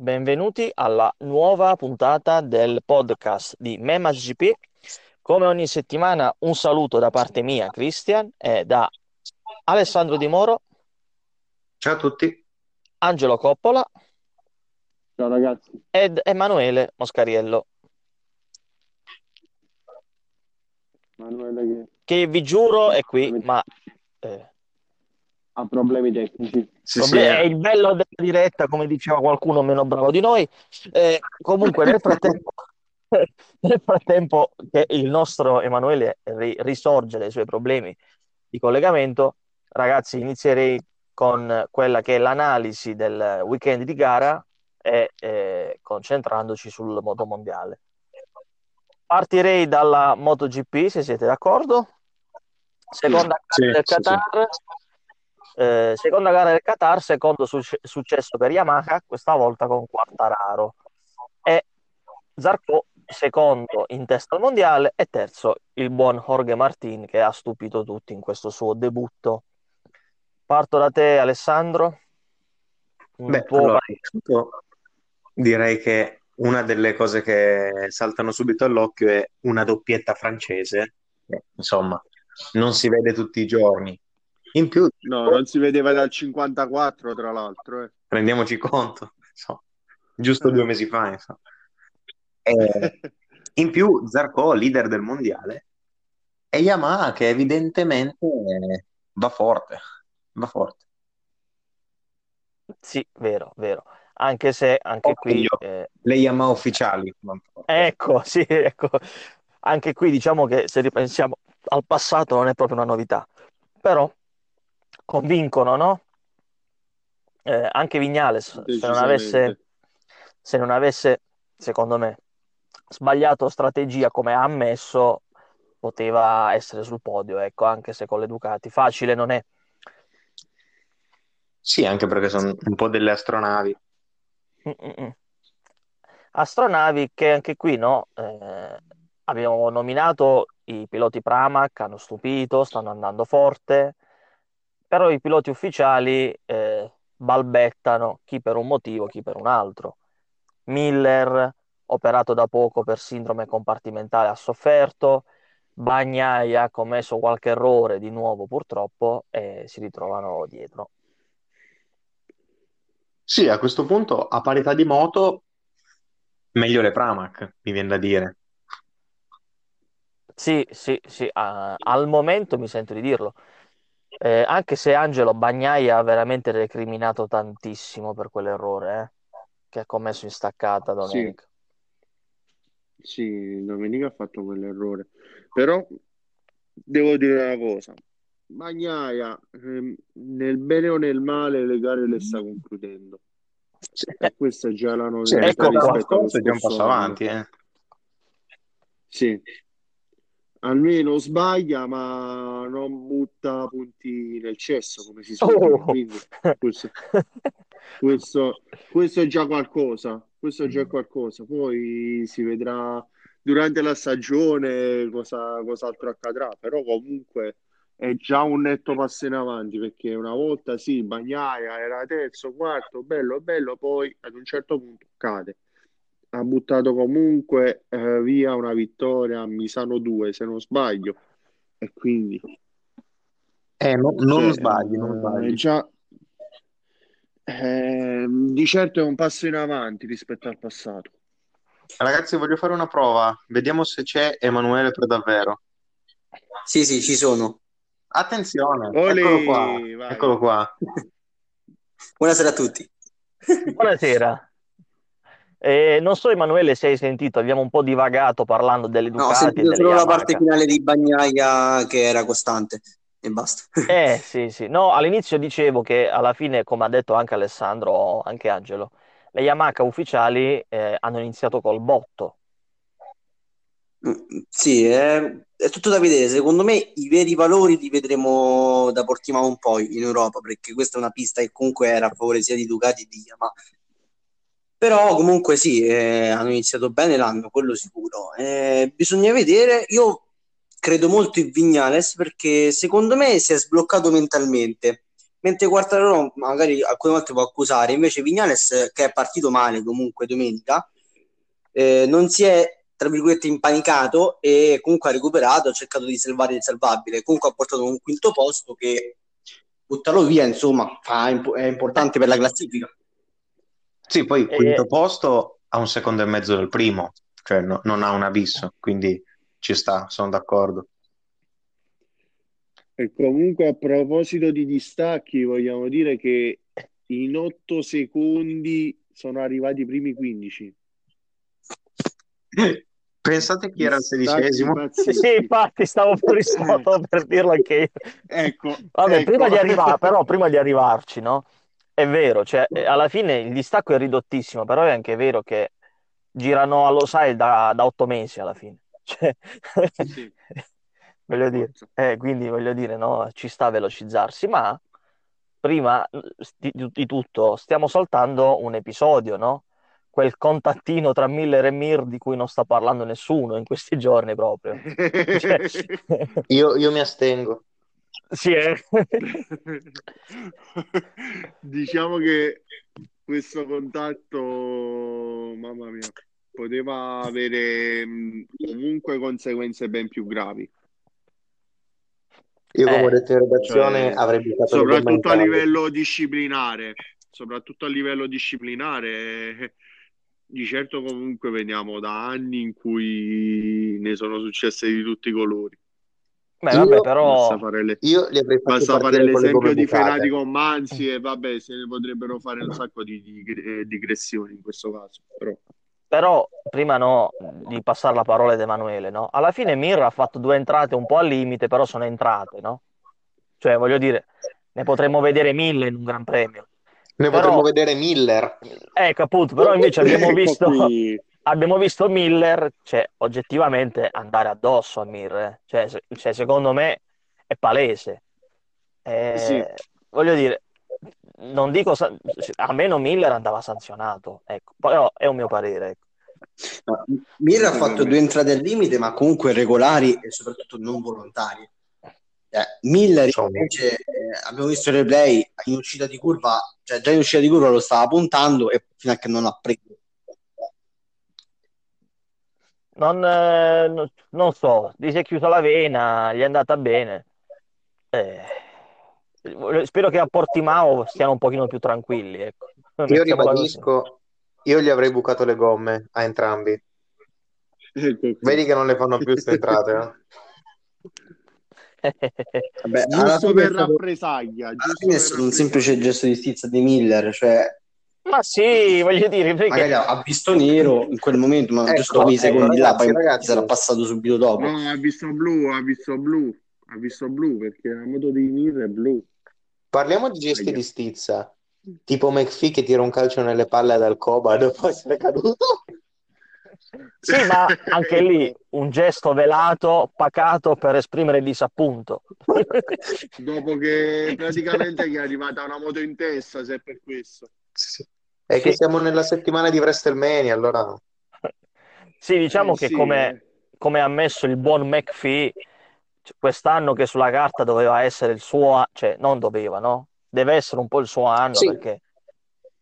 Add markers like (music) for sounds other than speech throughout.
benvenuti alla nuova puntata del podcast di Memas GP. Come ogni settimana un saluto da parte mia, Christian, e da Alessandro Di Moro. Ciao a tutti. Angelo Coppola. Ciao ragazzi. Ed Emanuele Moscariello. Emanuele che... che vi giuro è qui, ma... Eh, ha problemi tecnici. Sì, sì, è il bello della diretta, come diceva qualcuno meno bravo di noi. Eh, comunque, nel frattempo, (laughs) nel frattempo che il nostro Emanuele ri- risorge dai suoi problemi di collegamento, ragazzi, inizierei con quella che è l'analisi del weekend di gara e eh, concentrandoci sul moto mondiale. Partirei dalla MotoGP, se siete d'accordo. Seconda sì, gara del Qatar. Eh, seconda gara del Qatar, secondo su- successo per Yamaha, questa volta con Quartararo. E Zarco secondo in testa al mondiale e terzo il buon Jorge Martin che ha stupito tutti in questo suo debutto. Parto da te Alessandro. Beh, allora, direi che una delle cose che saltano subito all'occhio è una doppietta francese. Eh, insomma, non si vede tutti i giorni. In più, no, non si vedeva dal 54, tra l'altro. Eh. Rendiamoci conto, so, giusto due mesi fa. Insomma. E, in più, Zarco, leader del mondiale, e Yamaha che evidentemente va forte, va forte. Sì, vero, vero. Anche se anche oh, qui... Eh... Le Yamaha ufficiali. Ecco, (laughs) sì, ecco. Anche qui diciamo che se ripensiamo al passato non è proprio una novità, però convincono, no? Eh, anche Vignales, se non, avesse, se non avesse, secondo me, sbagliato strategia come ha ammesso, poteva essere sul podio, ecco, anche se con le Ducati. Facile non è. Sì, anche perché sono un po' delle astronavi. Mm-mm. Astronavi che anche qui, no? Eh, abbiamo nominato i piloti Pramac, hanno stupito, stanno andando forte, però i piloti ufficiali eh, balbettano chi per un motivo, chi per un altro. Miller, operato da poco per sindrome compartimentale, ha sofferto. Bagnaia ha commesso qualche errore di nuovo purtroppo e si ritrovano dietro. Sì, a questo punto a parità di moto meglio le Pramac, mi viene da dire. Sì, sì, sì, uh, al momento mi sento di dirlo. Eh, anche se Angelo Bagnaia ha veramente recriminato tantissimo per quell'errore eh, che ha commesso in staccata domenica. Sì. sì, domenica ha fatto quell'errore. Però devo dire una cosa. Bagnaia, ehm, nel bene o nel male, le gare le sta concludendo. Sì. E questa è già la novità sì, ecco, rispetto già un passo avanti. Eh. Sì, almeno sbaglia, ma non butta punti nel cesso, come si suol oh. Quindi questo, questo, questo, è già qualcosa. Questo è già qualcosa. Poi si vedrà durante la stagione cosa, cos'altro accadrà. Però comunque è già un netto passo in avanti perché una volta sì, Bagnaia era terzo, quarto, bello, bello, poi ad un certo punto cade ha buttato comunque eh, via una vittoria a Misano 2 se non sbaglio. E quindi eh, no, non cioè, sbagli, non sbagli. Già, eh, di certo è un passo in avanti rispetto al passato. Ragazzi voglio fare una prova. Vediamo se c'è Emanuele per davvero. Sì sì ci sono. Attenzione Olè, eccolo qua, eccolo qua. buonasera a tutti. Buonasera eh, non so Emanuele se hai sentito, abbiamo un po' divagato parlando delle Ducati. No, ho sentito solo Yamaha. la parte finale di Bagnaia che era costante e basta. Eh sì, sì. No, all'inizio dicevo che alla fine, come ha detto anche Alessandro, anche Angelo, le Yamaha ufficiali eh, hanno iniziato col botto. Mm, sì, è, è, tutto da vedere. Secondo me i veri valori li vedremo da Portimao un po' in Europa, perché questa è una pista che comunque era a favore sia di Ducati che di Yamaha però comunque sì, eh, hanno iniziato bene l'anno, quello sicuro. Eh, bisogna vedere, io credo molto in Vignales perché secondo me si è sbloccato mentalmente mentre Quartararo magari alcune volte può accusare, invece Vignales che è partito male comunque domenica, eh, non si è tra virgolette impanicato e comunque ha recuperato, ha cercato di salvare il salvabile, comunque ha portato un quinto posto che buttarlo via, insomma, fa, è importante per la classifica. Sì, poi il quinto e... posto ha un secondo e mezzo del primo, cioè no, non ha un abisso, quindi ci sta, sono d'accordo. E comunque a proposito di distacchi, vogliamo dire che in otto secondi sono arrivati i primi 15. Pensate chi era il sedicesimo? Sì, infatti stavo fuori sotto per dirlo anche io. Ecco. Vabbè, ecco. prima di arrivare, però prima di arrivarci, no? È vero, cioè, eh, alla fine il distacco è ridottissimo, però è anche vero che girano allo SAI da, da otto mesi alla fine. (laughs) Cioè, sì. (laughs) voglio dire, eh, quindi voglio dire, no, ci sta a velocizzarsi, ma prima di, di tutto stiamo saltando un episodio, no? quel contattino tra Miller e Mir di cui non sta parlando nessuno in questi giorni proprio. (laughs) Cioè... io, io, mi astengo. Sì, eh. (laughs) diciamo che questo contatto, mamma mia, poteva avere comunque conseguenze ben più gravi. Io come eh, detto in redazione cioè, avrei buttato soprattutto a livello disciplinare soprattutto a livello disciplinare di certo comunque veniamo da anni in cui ne sono successe di tutti i colori. Beh, vabbè, però basta fare, le... io li avrei basta fare l'esempio di Fenati con Manzi e vabbè, se ne potrebbero fare un sacco di, di, eh, digressioni in questo caso. Però. però prima no, di passare la parola ad Emanuele, no? alla fine Mir ha fatto due entrate un po' al limite, però sono entrate, no? Cioè, voglio dire, ne potremmo vedere mille in un Gran Premio. Ne però, potremmo vedere Miller. Ecco, appunto, però invece abbiamo visto, abbiamo visto Miller, cioè, oggettivamente andare addosso a Mir. Eh. Cioè, se, cioè, secondo me è palese. Eh, sì. Voglio dire, non dico, a meno Miller andava sanzionato, ecco, però è un mio parere. Ecco. No, Mir ha fatto due entrate al limite, ma comunque regolari e soprattutto non volontarie. Eh, Miller invece eh, abbiamo visto il replay in uscita di curva, cioè già in uscita di curva lo stava puntando e fino a che non ha preso. Non, eh, non, so, gli si è chiusa la vena, gli è andata bene. Eh, spero che a Portimao stiano un pochino più tranquilli. Ecco. Io ribadisco, io gli avrei bucato le gomme a entrambi. (laughs) Vedi che non le fanno più queste entrate. Eh? Vabbè, giusto per rappresaglia. Alla fine è stato un semplice gesto di stizza di Miller, cioè... Ma sì, voglio dire, perché... magari ha visto nero in quel momento, ma ecco, giusto quei ecco, secondi ragazzi, là, poi ragazzi. sarà passato subito dopo. No, ha visto blu, ha visto blu, ha visto blu perché la moto di Miller è blu. Parliamo di gesti Aia. di stizza, tipo McPhee che tira un calcio nelle palle dal Coba dopo essere caduto. Sì, ma anche lì un gesto velato, pacato per esprimere disappunto. Dopo che praticamente gli è arrivata una moto in testa, se è per questo. Sì. È sì. che siamo nella settimana di WrestleMania, allora... (laughs) Sì, diciamo eh, che sì. come, come ha ammesso il buon McPhee, quest'anno che sulla carta doveva essere il suo, cioè non doveva, no? Deve essere un po' il suo anno sì. perché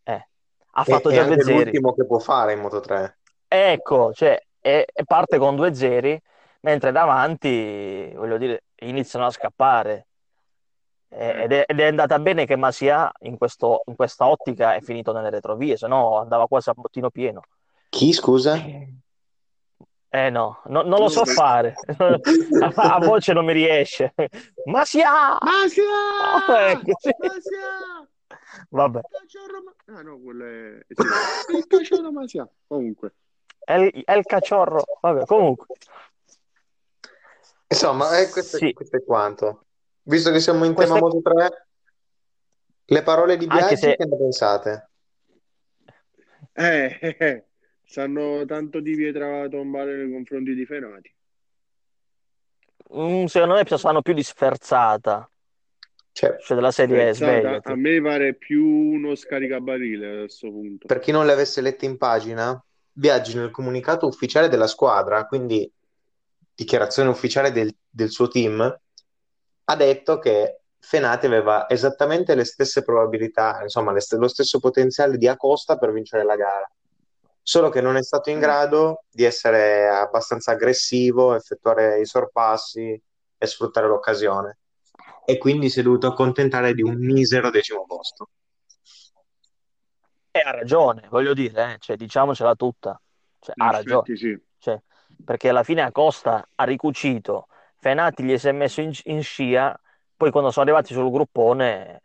eh, ha fatto e, già due zeri. l'ultimo che può fare in Moto 3. Ecco, cioè, e, e parte con due zeri, mentre davanti, voglio dire, iniziano a scappare. Ed è, ed è, andata bene che Masia in, questo, in, questa ottica è finito nelle retrovie, se no andava quasi a bottino pieno. Chi scusa? Eh no, no non lo so fare. (laughs) a, a, voce non mi riesce. Masia! Masia! (laughs) ecco, sì. Masia! Vabbè. Ah no, quello è... Il cacciorro Masia. Comunque. È il, è il cacciorro. Vabbè, comunque. Insomma, eh, questo, sì. questo, è quanto. Visto che siamo in questo tema. Moto 3, le parole di Biaggi, se... che ne pensate? Eh, eh, eh, sanno tanto di pietra tombare nei confronti di Fenati. Mm, secondo me sanno più di sferzata. Cioè, cioè della serie sveglia. A me pare più uno scaricabarile a questo punto. Per chi non le avesse lette in pagina, Biaggi nel comunicato ufficiale della squadra, quindi dichiarazione ufficiale del, del suo team, ha detto che Fenati aveva esattamente le stesse probabilità, insomma, st- lo stesso potenziale di Acosta per vincere la gara, solo che non è stato in grado di essere abbastanza aggressivo, effettuare i sorpassi e sfruttare l'occasione. E quindi si è dovuto accontentare di un misero decimo posto. E ha ragione, voglio dire, eh, cioè, diciamocela tutta. Cioè, ha ragione. Sì. Cioè, perché alla fine Acosta ha ricucito, Fenati gli si è messo in, in scia, poi quando sono arrivati sul gruppone,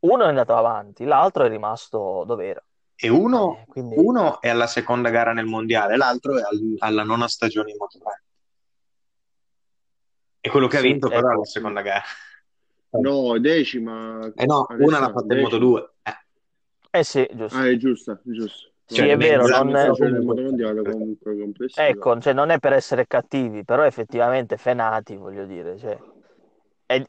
uno è andato avanti, l'altro è rimasto dove era. E uno, eh, quindi... uno, è alla seconda gara nel mondiale, l'altro è al, alla nona stagione in Moto 3. E quello che sì, ha vinto ecco. però è la seconda gara. No, decima. Eh no, una l'ha fatta in Moto 2. Eh. eh sì, giusto. Ah, è giusto, giusto. Sì, cioè, è vero, non è... mondiale comunque Ecco, cioè, non è per essere cattivi, però effettivamente Fenati, voglio dire, cioè, è,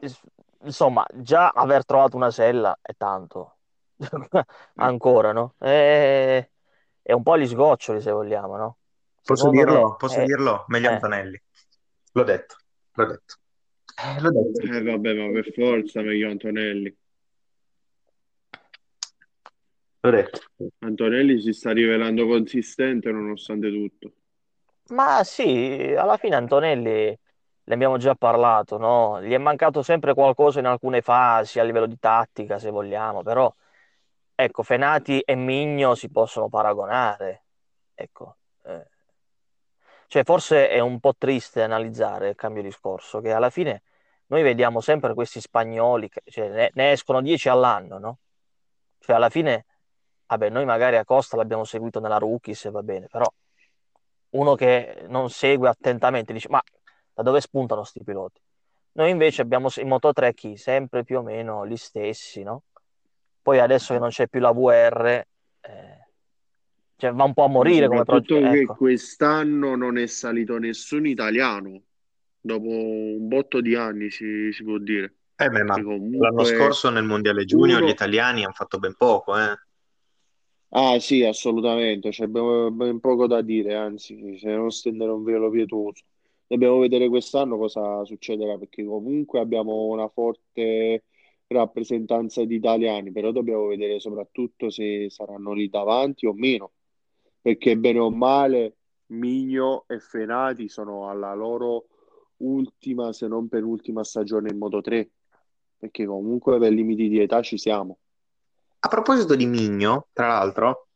insomma, già aver trovato una sella è tanto, (laughs) ancora, no? È, è, un po' gli sgoccioli, se vogliamo, no? Posso dirlo? Me, Posso è... dirlo? Meglio eh. Antonelli. L'ho detto, l'ho detto. Eh, l'ho detto. Eh, vabbè, ma per forza meglio Antonelli. Detto. Antonelli si sta rivelando consistente nonostante tutto. Ma sì, alla fine Antonelli, ne abbiamo già parlato, no? Gli è mancato sempre qualcosa in alcune fasi a livello di tattica, se vogliamo, però ecco, Fenati e Migno si possono paragonare. Ecco. Eh. Cioè, forse è un po' triste analizzare il cambio discorso, che alla fine noi vediamo sempre questi spagnoli, che, cioè, ne, ne escono 10 all'anno, no? Cioè, alla fine Vabbè, noi magari a Costa l'abbiamo seguito nella Rookies e va bene, però uno che non segue attentamente dice, ma da dove spuntano questi piloti? Noi invece abbiamo in Moto3 chi? Sempre più o meno gli stessi, no? Poi adesso che non c'è più la VR, eh, cioè va un po' a morire come progetto. che ecco. quest'anno non è salito nessun italiano, dopo un botto di anni si, si può dire. Eh beh, ma comunque... l'anno scorso nel Mondiale Junior uno... gli italiani hanno fatto ben poco, eh. Ah sì, assolutamente, c'è ben, ben poco da dire, anzi, se non stendere un velo pietoso. Dobbiamo vedere quest'anno cosa succederà, perché comunque abbiamo una forte rappresentanza di italiani, però dobbiamo vedere soprattutto se saranno lì davanti o meno, perché bene o male Migno e Fenati sono alla loro ultima, se non penultima stagione in Moto 3, perché comunque per limiti di età ci siamo. A proposito di Migno, tra l'altro,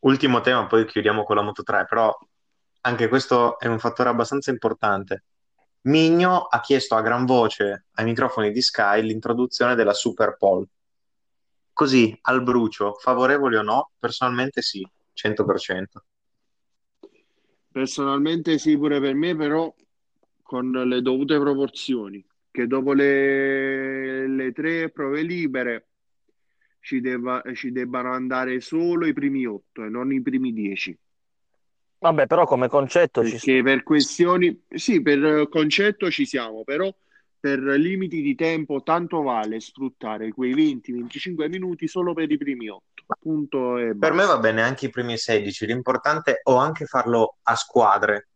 ultimo tema, poi chiudiamo con la Moto 3, però anche questo è un fattore abbastanza importante. Migno ha chiesto a gran voce ai microfoni di Sky l'introduzione della Super Pole. Così, al brucio, favorevoli o no? Personalmente sì, 100%. Personalmente sì, pure per me, però con le dovute proporzioni, che dopo le, le tre prove libere ci, debba, ci debbano andare solo i primi otto e non i primi dieci. Vabbè, però come concetto Perché ci per questioni, sì, per concetto ci siamo, però per limiti di tempo tanto vale sfruttare quei 20-25 minuti solo per i primi 8. Punto e per me va bene anche i primi 16, l'importante o anche farlo a squadre.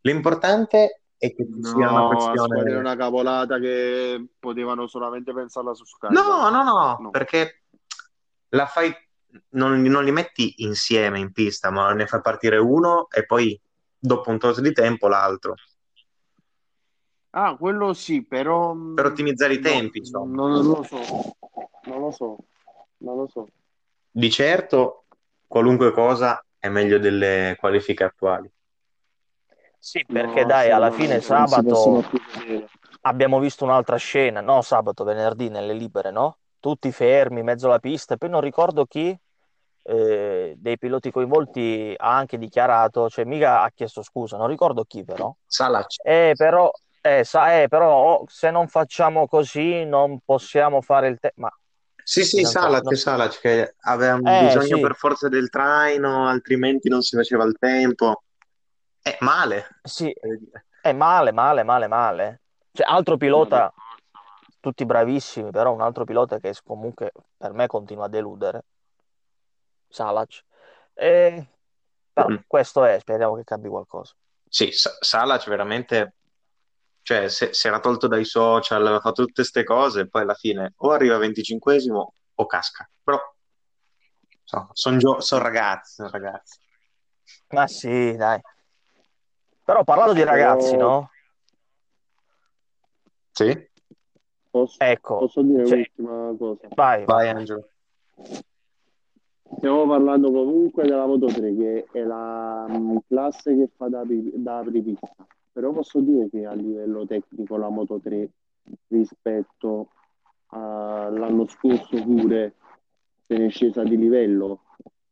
L'importante è che ci sia una questione... è una cavolata che potevano solamente pensarla su Sky. No, no, no, no, perché la fai, non, non, li metti insieme in pista, ma ne fai partire uno e poi dopo un tot di tempo l'altro. Ah, quello sì, però... Mm, per ottimizzare i tempi, no, insomma. Non, non lo so, non lo so, non lo so. Di certo, qualunque cosa è meglio delle qualifiche attuali. Sì, perché no, dai, alla fine sabato abbiamo visto un'altra scena, no? Sabato, venerdì nelle libere, no? Tutti fermi mezzo alla pista. Poi non ricordo chi eh, dei piloti coinvolti ha anche dichiarato, cioè mica ha chiesto scusa, non ricordo chi però. Salac. Eh, però, eh, sa, eh, però oh, se non facciamo così non possiamo fare il tempo. Ma sì, sì, Salac, non... Salac che aveva eh, bisogno sì. per forza del traino, altrimenti non si faceva il tempo. È male. Sì, è male, male, male, male. Cioè, altro pilota tutti bravissimi, però un altro pilota che comunque per me continua a deludere, Salac. E... Però mm. questo è, speriamo che cambi qualcosa. Sì, Salac veramente Cioè, se- si era tolto dai social, aveva fatto tutte queste cose, poi alla fine o arriva 25esimo o casca. Però, sono son ragazzi, ragazzi. Ma sì, dai. Però parlando di ragazzi, no? Sì? Posso, Ecco, posso dire cioè, un'ultima cosa? vai, Vai, Angelo. Stiamo parlando comunque della Moto 3, che è la mm, classe che fa da, da apripista. Però posso dire che a livello tecnico la Moto 3 rispetto all'anno scorso pure se ne è scesa di livello.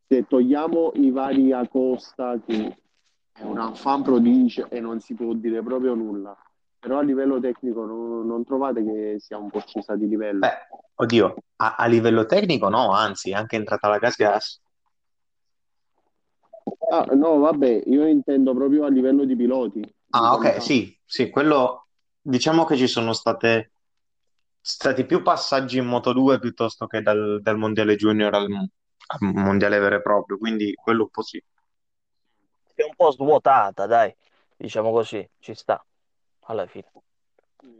Se togliamo i vari Acosta che è un fan prodigio e non si può dire proprio nulla, però a livello tecnico non, non trovate che sia un po' scesa di livello? Beh, oddio, a, a livello tecnico no, anzi, è anche entrata la gas gas. Ah, no, vabbè, io intendo proprio a livello di piloti, Ah, ok, sì, sì, quello diciamo che ci sono state, stati più passaggi in Moto2 piuttosto che dal, dal mondiale junior al, al mondiale vero e proprio, quindi quello un po' sì. si è un po' svuotata, dai, diciamo così, ci sta, alla fine.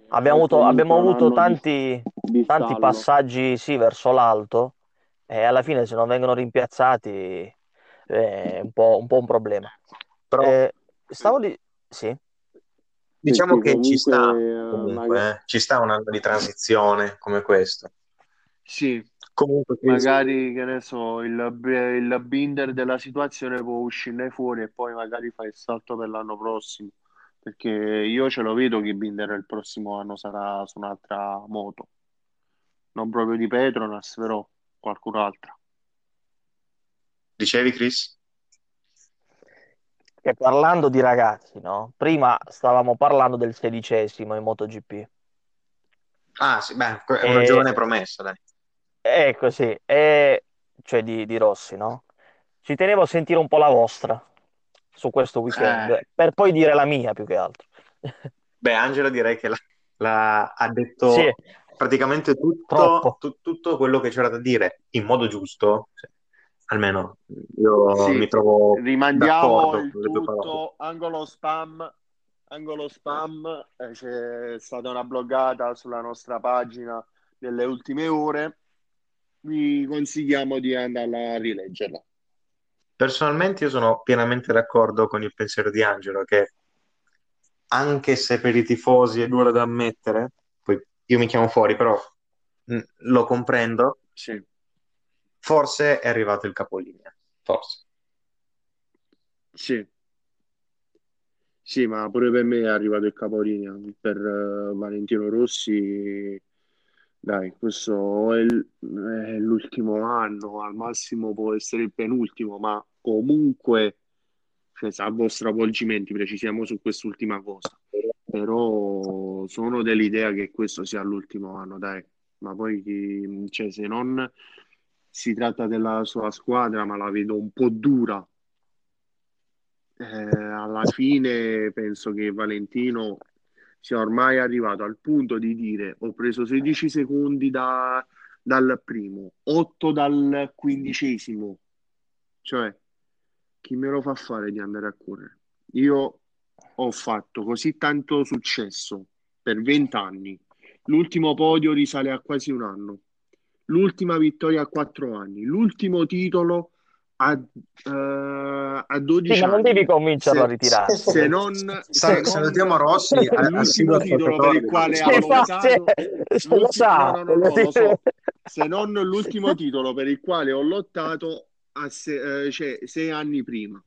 Abbiamo È avuto, abbiamo comunque avuto di, tanti, di tanti passaggi, sì, verso l'alto e alla fine se non vengono rimpiazzati eh, è un po', un po' un problema. Però Eh, stavo di... Sì, diciamo che ci sta comunque, eh, comunque, eh, ci sta un anno di transizione come questo. sì, Comunque, magari che ne so, il, il binder della situazione può uscirne fuori e poi magari fai il salto per l'anno prossimo. Perché io ce lo vedo che binder il prossimo anno sarà su un'altra moto, non proprio di Petronas, però qualcun'altra. dicevi Chris? che parlando di ragazzi, no? Prima stavamo parlando del sedicesimo in MotoGP. Ah, sì, beh, è una E, giovane promessa, dai. è così, e, cioè di, di Rossi, no? Ci tenevo a sentire un po' la vostra su questo weekend, Eh, per poi dire la mia più che altro. beh, Angelo direi che la- la- ha Sì, detto praticamente tutto, tu- tutto quello che c'era da dire in modo giusto. Cioè, almeno io mi Sì, trovo rimandiamo d'accordo il tutto, angolo spam, angolo spam, eh, c'è stata una bloggata sulla nostra pagina delle ultime ore, vi consigliamo di andarla a rileggerla. Personalmente io sono pienamente d'accordo con il pensiero di Angelo che anche se per i tifosi è duro da ammettere, poi io mi chiamo fuori, però mh, lo comprendo, Sì, forse è arrivato il capolinea, forse. sì, sì, ma pure per me è arrivato il capolinea, per eh, Valentino Rossi, dai, questo è l'ultimo anno, al massimo può essere il penultimo, ma comunque, cioè, salvo stravolgimenti, precisiamo su quest'ultima cosa. Però sono dell'idea che questo sia l'ultimo anno, dai. Ma poi, cioè, se non si tratta della sua squadra, ma la vedo un po' dura, eh, alla fine penso che Valentino sia ormai arrivato al punto di dire ho preso 16 secondi da- dal primo, 8 dal quindicesimo. Cioè, chi me lo fa fare di andare a correre? Io ho fatto così tanto successo per 20 anni. L'ultimo podio risale a quasi un anno. L'ultima vittoria a 4 anni. L'ultimo titolo a, eh, a 12 Sì, ma non devi anni. convincerlo a Se, ritirarsi. se non, se non salutiamo Rossi, a- l'ultimo assiduo titolo per il quale ha lottato, se se non l'ultimo titolo per il quale ho lottato se- eh, cioè, sei anni prima.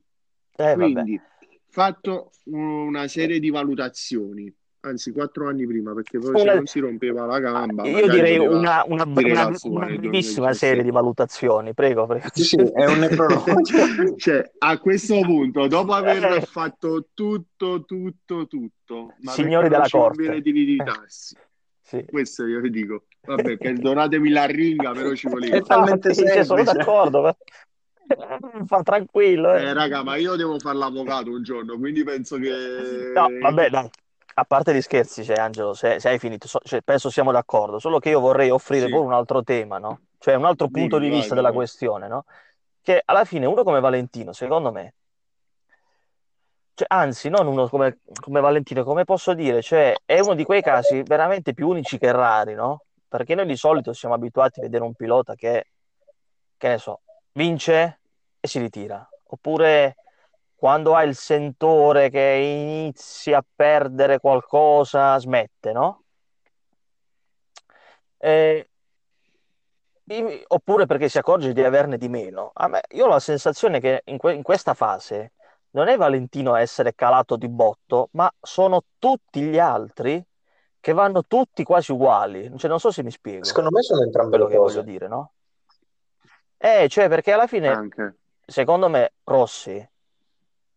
Eh, vabbè. Quindi, fatto una serie di valutazioni, anzi quattro anni prima, perché poi se Una- non si rompeva la gamba, Io direi una, una, una- una brevissima serie 2017. di valutazioni, prego, prego. Sì, è un necrologio. (laughs) Cioè, a questo punto, dopo aver Eh. fatto tutto, tutto, tutto, ma Signori della corte. di ritirarsi? (laughs) Sì. Questo io vi dico. Vabbè, perdonatemi la ringa, però ci voleva. È talmente cioè, sono semplice. d'accordo. (laughs) Fa tranquillo. eh. Eh, raga, ma io devo fare l'avvocato un giorno, quindi penso che... No, vabbè, dai. A parte gli scherzi, cioè, Angelo, se, se hai finito, so- cioè, penso siamo d'accordo. Solo che io vorrei offrire Sì. pure un altro tema, no? Cioè un altro punto Dimmi, di vista vai, della vai. questione, no? Che alla fine uno come Valentino, secondo me, cioè, anzi, non uno come, come Valentino, come posso dire, cioè, è uno di quei casi veramente più unici che rari, no? Perché noi di solito siamo abituati a vedere un pilota che, che ne so, vince e si ritira. Oppure quando ha il sentore che inizia a perdere qualcosa, smette, no? E, oppure perché si accorge di averne di meno. A me, io ho la sensazione che in, que- in questa fase non è Valentino a essere calato di botto, ma sono tutti gli altri che vanno tutti quasi uguali. Cioè, non so se mi spiego. Secondo me sono entrambe le che cose. voglio dire, no? Eh, cioè, perché alla fine, Anche. secondo me, Rossi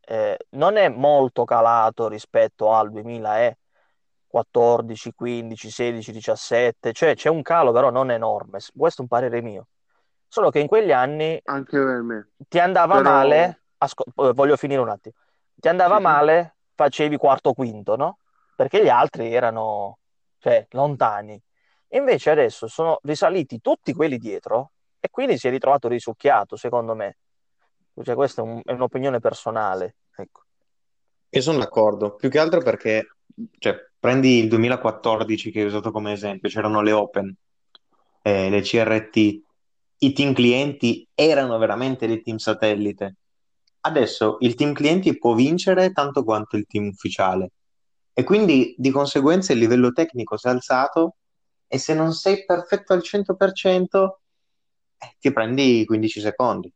eh, non è molto calato rispetto al 2014, 15, 16, 17, cioè c'è un calo però non enorme, questo è un parere mio. Solo che in quegli anni ti andava Però- male, asco- eh, voglio finire un attimo, ti andava sì. male, facevi quarto quinto, no? Perché gli altri erano, cioè, lontani. Invece adesso sono risaliti tutti quelli dietro e quindi si è ritrovato risucchiato, secondo me. Cioè, questa è, un- è un'opinione personale. Ecco. Io sono d'accordo, più che altro perché, cioè, prendi il 2014 che hai usato come esempio, c'erano le Open, eh, le CRT, i team clienti erano veramente dei team satellite. Adesso il team clienti può vincere tanto quanto il team ufficiale e quindi di conseguenza il livello tecnico si è alzato e se non sei perfetto al 100% eh, ti prendi 15 secondi.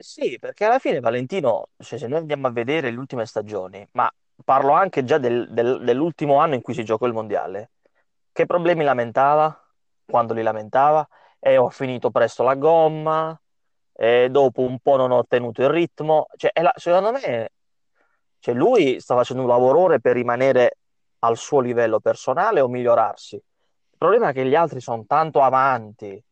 Sì, perché alla fine Valentino, cioè, se noi andiamo a vedere le ultime stagioni, ma parlo anche già del- del- dell'ultimo anno in cui si giocò il mondiale, che problemi lamentava quando li lamentava? E ho finito presto la gomma, e dopo un po' non ho ottenuto il ritmo. Cioè, la- secondo me, cioè, lui sta facendo un lavorone per rimanere al suo livello personale o migliorarsi. Il problema è che gli altri sono tanto avanti.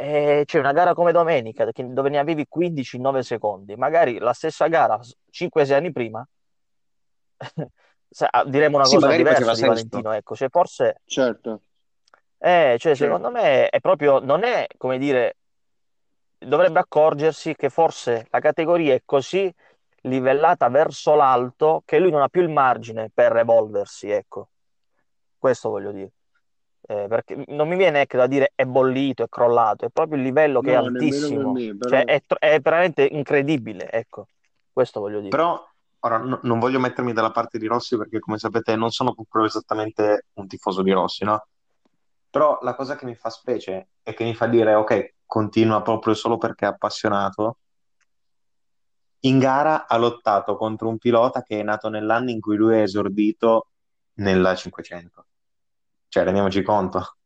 E c'è una gara come domenica dove ne avevi 15 in 9 secondi, magari la stessa gara 5-6 anni prima, (laughs) sa- diremo una Sì, cosa diversa di. Valentino, ecco, cioè forse, Certo. eh, cioè, Certo. secondo me è proprio, non è come dire, dovrebbe accorgersi che forse la categoria è così livellata verso l'alto che lui non ha più il margine per evolversi, ecco, questo voglio dire. Eh, perché non mi viene ecco, da dire è bollito, è crollato, è proprio il livello che è No, nemmeno per altissimo, me, però... cioè è, tro- è veramente incredibile, ecco, questo voglio dire. Però ora no- non voglio mettermi dalla parte di Rossi perché, come sapete, non sono proprio esattamente un tifoso di Rossi, no? Però la cosa che mi fa specie e che mi fa dire, ok, continua proprio solo perché è appassionato. In gara ha lottato contro un pilota che è nato nell'anno in cui lui è esordito nella 500. Cioè, rendiamoci conto.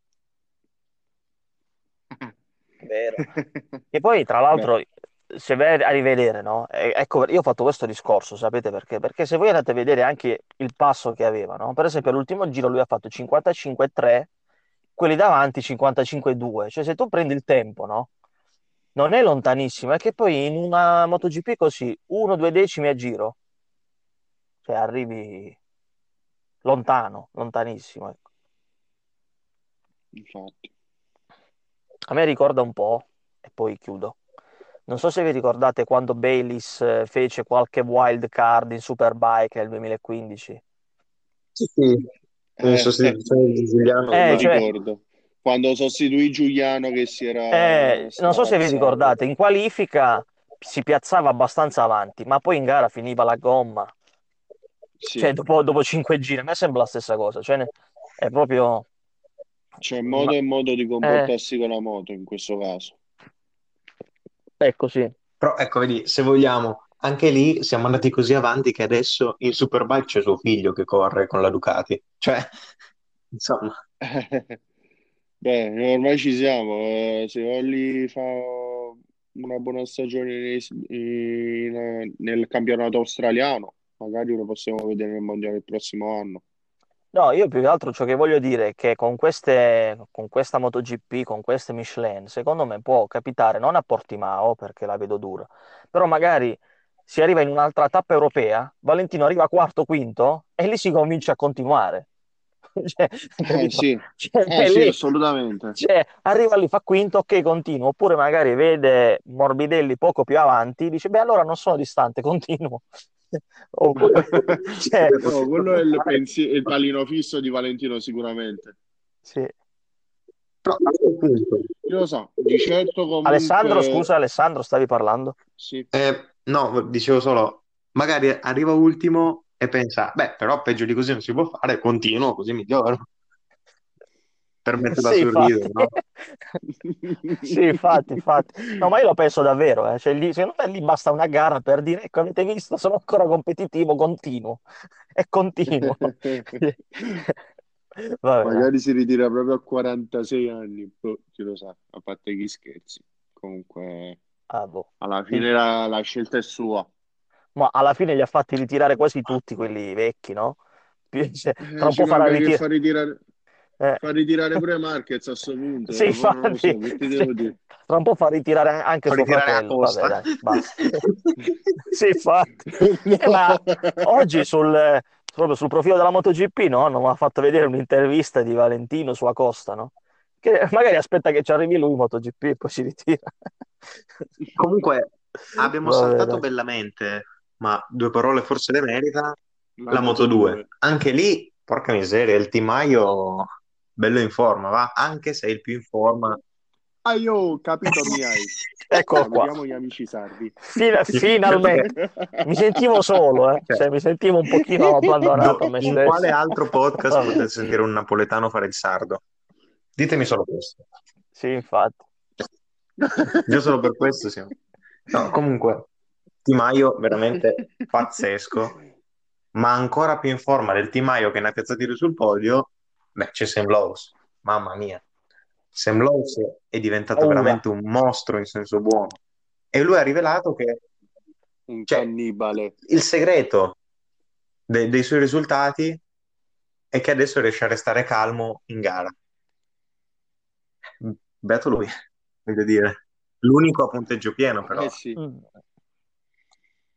(laughs) Vero. E poi, tra l'altro, se vai a rivedere, no? E- Ecco, io ho fatto questo discorso, sapete perché? Perché se voi andate a vedere anche il passo che aveva, no? Per esempio, all'ultimo giro lui ha fatto 55,3, quelli davanti 55,2. Cioè, se tu prendi il tempo, no? Non è lontanissimo, è che poi in una MotoGP così, uno, due decimi a giro, cioè arrivi lontano, lontanissimo, ecco. Infatti. A me ricorda un po', e poi chiudo. Non so se vi ricordate quando Bayliss eh, fece qualche wild card in Superbike nel 2015. Sì, sì. Eh, sostituzione di Giuliano. Eh, lo cioè- ricordo. Quando sostituì Giuliano che si era Eh, non so se vi ricordate, in qualifica si piazzava abbastanza avanti, ma poi in gara finiva la gomma. Sì. Cioè, dopo, dopo cinque giri, a me sembra la stessa cosa. Cioè, è proprio... C'è modo Ma- e modo di comportarsi con la moto in questo caso. Ecco, sì. Però ecco, vedi, se vogliamo, anche lì siamo andati così avanti che adesso in Superbike c'è suo figlio che corre con la Ducati. Cioè, (laughs) insomma, (laughs) Beh, ormai ci siamo. eh, se Olli fa una buona stagione nei- in- nel campionato australiano, magari lo possiamo vedere nel mondiale il prossimo anno. No, io più che altro ciò che voglio dire è che con queste, con questa MotoGP, con queste Michelin, secondo me può capitare non a Portimao, perché la vedo dura, però magari si arriva in un'altra tappa europea, Valentino arriva quarto, quinto, e lì si comincia a continuare. (laughs) cioè, eh, sì, cioè, eh, sì lì, assolutamente. cioè, arriva lì, fa quinto, ok, continuo. Oppure magari vede Morbidelli poco più avanti, dice, beh, allora non sono distante, (laughs) continuo. Oppure, (laughs) cioè, no, quello è il, pensi- il pallino fisso di Valentino sicuramente. Sì. Però, Io lo so, di certo comunque... Alessandro, scusa, Alessandro, stavi parlando? Sì. Eh, no, dicevo solo, magari arriva ultimo e pensa, beh, però peggio di così non si può fare, continuo, così miglioro. Permette da Sì, sorridere, infatti. no? (laughs) Sì, infatti, infatti. No, ma io lo penso davvero, eh. Cioè, lì, secondo me lì basta una gara per dire, ecco, avete visto, sono ancora competitivo, continuo. (laughs) E continuo. (laughs) Vabbè. Magari si ritira proprio a 46 anni, boh, chi lo sa, a parte gli scherzi. Comunque, Ah, boh. alla fine la, la scelta è sua. Ma alla fine li ha fatti ritirare quasi tutti quelli vecchi, no? Più- cioè, Eh, tra un ci po' farà che ritirare. Fa ritirare, Eh. fa ritirare pure Marquez a questo punto. Sì, ma non lo so, infatti, ti sì. devo dire? Tra un po' fa ritirare anche Fa suo ritirare a fratello. Costa. Vabbè, dai, basta. (laughs) Sì, infatti. Eh, ma oggi sul, proprio sul profilo della MotoGP, no? Non mi ha fatto vedere un'intervista di Valentino su Acosta, no? Che magari aspetta che ci arrivi lui in MotoGP e poi si ritira. (laughs) Comunque, abbiamo Vabbè, saltato dai. bellamente, ma due parole forse le merita, La la Moto 2. 2. Anche lì, porca miseria, il timaio bello in forma, va? Anche se è il più in forma. Ah, io ho capito, mi hai. (laughs) Eccolo qua. Gli amici sardi. Fina- (laughs) finalmente. Mi sentivo solo, eh. Cioè, Cioè, mi sentivo un pochino (laughs) abbandonato me in quale altro podcast potete sentire un napoletano fare il sardo? Ditemi solo questo. Sì, infatti. Io solo per questo siamo. No, comunque, Timaio veramente pazzesco, ma ancora più in forma del Timaio che ne ha piazzati lui sul podio, beh, c'è Sam Lowe's. Mamma mia. Sam Lowe's è diventato Paura. veramente un mostro in senso buono. E lui ha rivelato che Un Cioè, cannibale. il segreto de- dei suoi risultati è che adesso riesce a restare calmo in gara. Beato lui, (laughs) voglio dire. L'unico a punteggio pieno, però. Eh sì.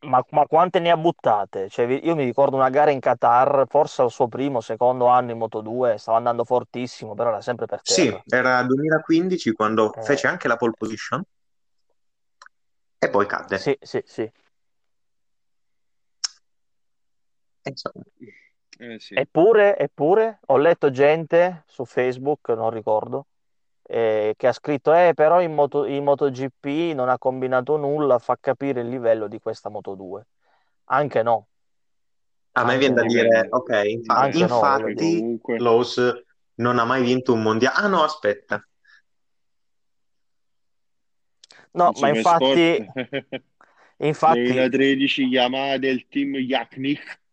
Ma, ma quante ne ha buttate? Cioè, io mi ricordo una gara in Qatar, forse al suo primo, secondo anno in Moto 2, stava andando fortissimo, però era sempre per Sì, terra. era 2015 quando Eh. fece anche la pole position e poi cadde. Sì, sì, sì. Eh sì. Eppure, eppure, ho letto gente su Facebook, non ricordo, eh, che ha scritto, eh, però in Moto, in MotoGP non ha combinato nulla, fa capire il livello di questa Moto 2. Anche no. a me viene da no. dire, ok, infa- Anche no, voglio Perché infatti comunque... Lowe's non ha mai vinto un mondiale. Ah no, aspetta. No, ma infatti, infatti, 2013 Yamaha del team Yaknik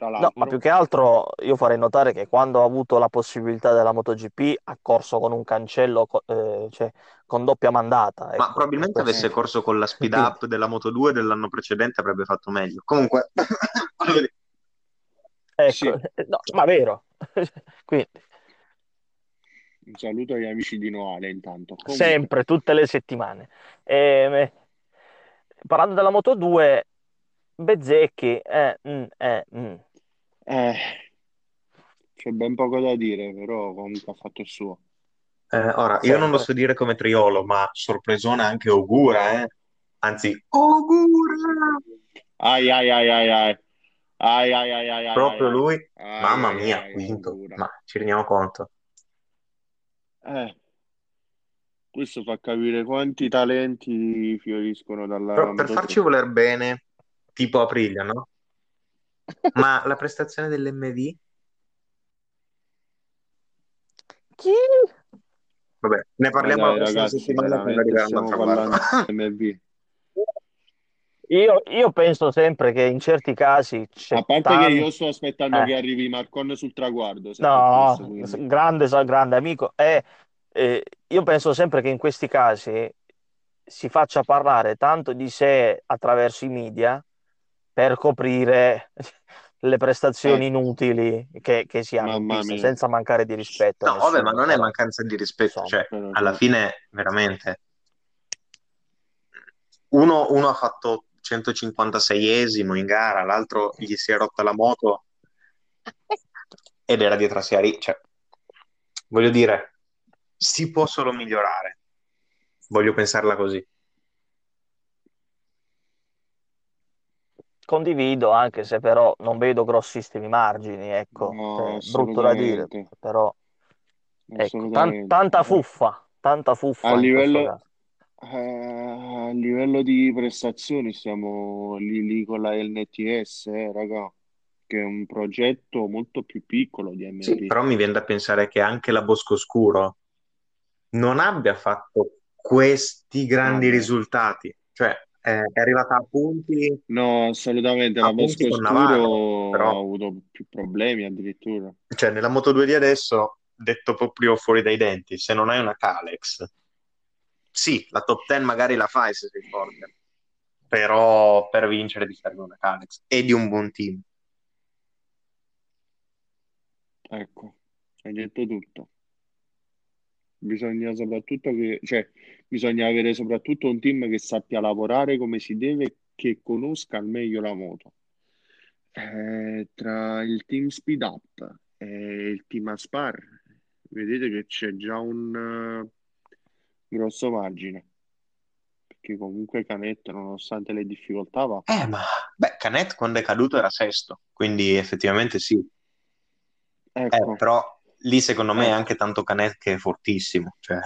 tra no, ma l'altro più che altro io farei notare che quando ha avuto la possibilità della MotoGP ha corso con un cancello, eh, cioè con doppia mandata, Ma ecco, probabilmente questo. avesse corso con la speed up della Moto 2 dell'anno precedente avrebbe fatto meglio. Comunque, (laughs) Ecco, Sì. (laughs) no, ma vero. (laughs) Quindi, un saluto agli amici di Noale intanto Comunque, sempre, tutte le settimane. Ehm, parlando della Moto 2, Bezzecchi, eh, mm, eh, mm. Eh, c'è ben poco da dire, però comunque ha fatto il suo. Eh, ora, io non lo so dire come triolo, ma sorpresona anche Ogura, eh? Anzi, Ogura! Ai ai ai ai ai. Ai ai ai ai. Proprio ai, lui, ai, mamma mia, ai, quinto. Ogura. Ma ci rendiamo conto. Eh. Questo fa capire quanti talenti fioriscono dalla... Però per farci voler bene, tipo Aprilia, no? Ma (laughs) la prestazione dell'MV? Chi? Vabbè, ne parliamo dai la prossima ragazzi, settimana quando stiamo un'altra parlando MV. Io, io penso sempre che in certi casi c'è A parte che tan- io sto aspettando Eh. che arrivi Marcon sul traguardo, No, questo, grande, grande amico. Eh, eh, io penso sempre che in questi casi si faccia parlare tanto di sé attraverso i media per coprire le prestazioni Eh. inutili che, che si hanno mia. senza mancare di rispetto No, vabbè, ma non è mancanza di rispetto, insomma. cioè, alla fine, veramente, uno, uno ha fatto 156esimo in gara, l'altro gli si è rotta la moto ed era dietro a Siari, cioè, voglio dire, si può solo migliorare. Voglio pensarla così. Condivido, anche se però non vedo grossissimi margini, ecco, No, Cioè, brutto da dire, però ecco, tan- tanta fuffa, tanta A fuffa questo livello, eh, a livello di prestazioni siamo lì lì con la LNTS, eh, raga, che è un progetto molto più piccolo di Sì, MT. però mi viene da pensare che anche la Boscoscuro non abbia fatto questi grandi Vabbè. risultati, cioè eh, è arrivata a punti, No, assolutamente, a la punti Bosco con Navarro, Scuro ha però avuto più problemi addirittura. cioè, nella Moto2 di adesso, detto proprio fuori dai denti, se non hai una Calex, sì, la top 10 magari la fai se sei forte, però per vincere ti serve una Calex e di un buon team. Ecco, hai detto tutto. Bisogna soprattutto che, cioè, bisogna avere soprattutto un team che sappia lavorare come si deve, che conosca al meglio la moto. Eh, tra il team Speed Up e il team Aspar, vedete che c'è già un eh, grosso margine, perché comunque Canet, nonostante le difficoltà, va. Eh, ma beh, Canet quando è caduto era sesto, quindi effettivamente sì. Eh, Ecco, però lì secondo me è ecco. anche tanto Canet che è fortissimo, cioè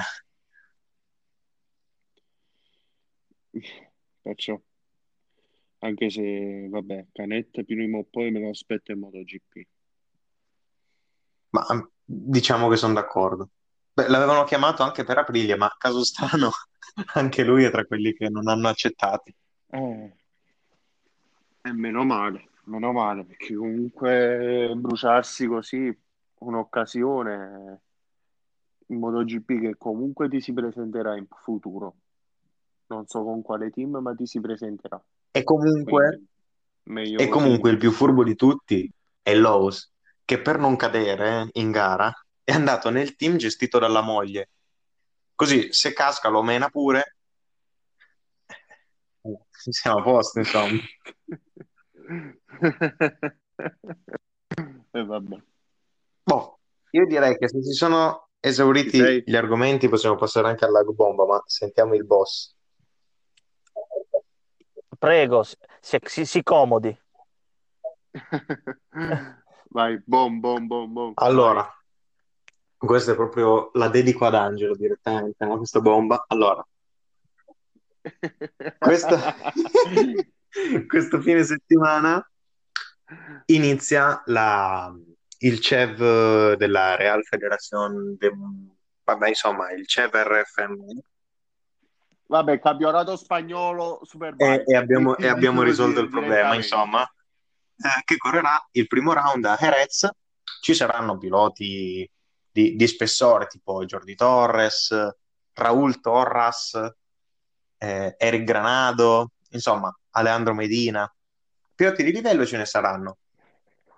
Perciò, anche se, vabbè, Canet prima o poi me lo aspetto in MotoGP. Ma mm, diciamo che sono d'accordo. Beh, l'avevano chiamato anche per Aprilia, ma caso strano, (laughs) anche lui è tra quelli che non hanno accettati. Eh, e meno male, meno male, perché comunque bruciarsi così un'occasione in MotoGP che comunque ti si presenterà in futuro. Non so con quale team, ma ti si presenterà. E comunque, Quindi e comunque il più furbo di tutti è Lowe's, che per non cadere in gara è andato nel team gestito dalla moglie. Così se casca lo mena pure. Siamo a posto, insomma. (laughs) E vabbè. Boh, io direi che se si sono esauriti sei? gli argomenti possiamo passare anche al lago bomba, ma sentiamo il boss. Prego, si, si- si- comodi. (laughs) Vai, bom, bom, bom, bom. Vai. Allora, questa è proprio la dedico ad Angelo direttamente, no? Questa bomba. Allora, questo, (laughs) (laughs) questo fine settimana inizia la, il CEV della Real Federación de, vabbè, insomma, il CEV RFM Vabbè, campionato spagnolo e, Superbike. e abbiamo, e abbiamo risolto il problema, insomma, eh, che correrà il primo round a Jerez. Ci saranno piloti di, di spessore tipo Jordi Torres, Raúl Torras, eh, Eric Granado, insomma, Alejandro Medina. Piloti di livello ce ne saranno.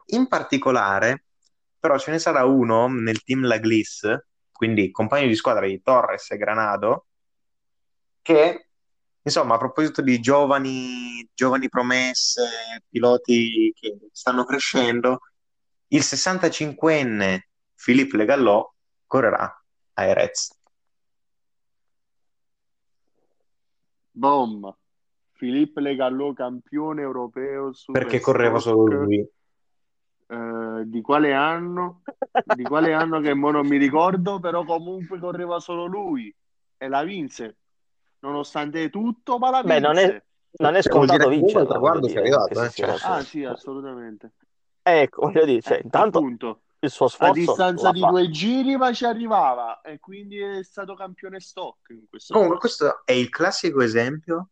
In particolare, però, ce ne sarà uno nel team La Gliss, quindi compagno di squadra di Torres e Granado, che, insomma, a proposito di giovani, giovani promesse, piloti che stanno crescendo, il 65enne Philippe Legallò correrà a Jerez. Bom. Philippe Legallò, campione europeo Perché correva solo lui. Eh, di quale anno? Di quale anno che mo non mi ricordo, però comunque correva solo lui e la vinse. Nonostante tutto, ma la Beh, non è, vinse. non è Cioè, scontato traguardo voglio sei arrivato, eh, cioè. Ah, sì, assolutamente. Ecco, voglio dire, cioè, Eh, intanto appunto, il suo a sforzo distanza l'ha di due giri, ma ci arrivava e quindi è stato campione stock in questo Comunque, questo è il classico esempio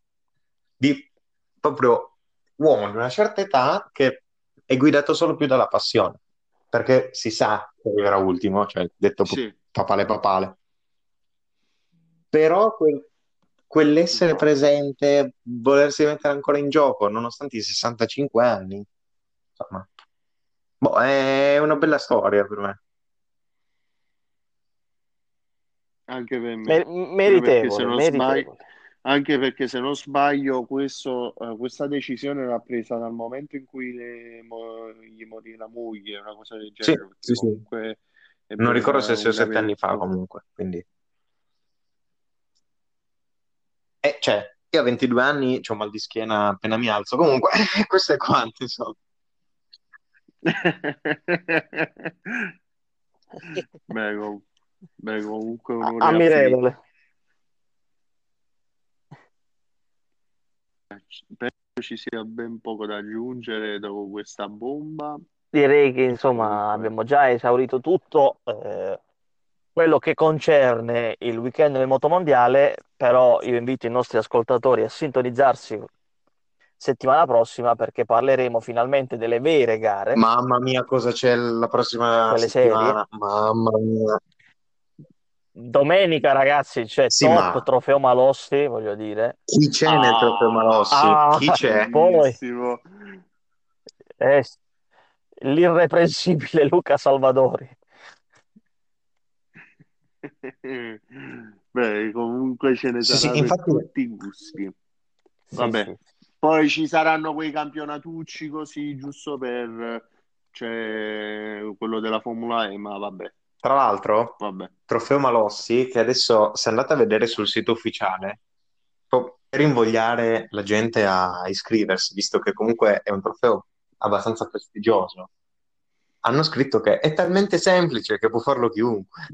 di proprio uomo di una certa età che è guidato solo più dalla passione, perché si sa che arriverà ultimo, cioè detto Sì, papale papale. Però quel- quell'essere presente, volersi mettere ancora in gioco, nonostante i 65 anni, insomma, boh, è una bella storia per me. anche per me. Mer- meritevole, meritevole. Anche perché se non sbaglio questo, uh, questa decisione era presa dal momento in cui le, mo, gli morì la moglie, una cosa del genere. Sì, sì, sì. Non ricordo se sei o sette anni fa comunque, quindi... Eh, cioè, io a 22 anni ho mal di schiena appena mi alzo, comunque (laughs) questo è quanto, insomma. (laughs) Beh, com- beh, comunque ammirevole. Penso ci sia ben poco da aggiungere dopo questa bomba. Direi che insomma abbiamo già esaurito tutto. Eh, quello che concerne il weekend del motomondiale, però io invito i nostri ascoltatori a sintonizzarsi settimana prossima perché parleremo finalmente delle vere gare. Mamma mia, cosa c'è la prossima Quelle settimana? Serie. Mamma mia. Domenica, ragazzi, c'è sì, top ma... trofeo Malossi, voglio dire. Chi c'è ah, nel trofeo Malossi? Ah, Chi c'è? Poi eh, l'irreprensibile Luca Salvadori. Beh, comunque ce ne sì, saranno sì, infatti... tutti i gusti. Vabbè. Sì, Poi ci saranno quei campionatucci così, giusto per cioè, quello della Formula E, ma vabbè. Tra l'altro, vabbè. Trofeo Malossi, che adesso se andate a vedere sul sito ufficiale, per invogliare la gente a iscriversi, visto che comunque è un trofeo abbastanza prestigioso, hanno scritto che è talmente semplice che può farlo chiunque.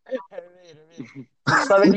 È vero, è vero. (laughs)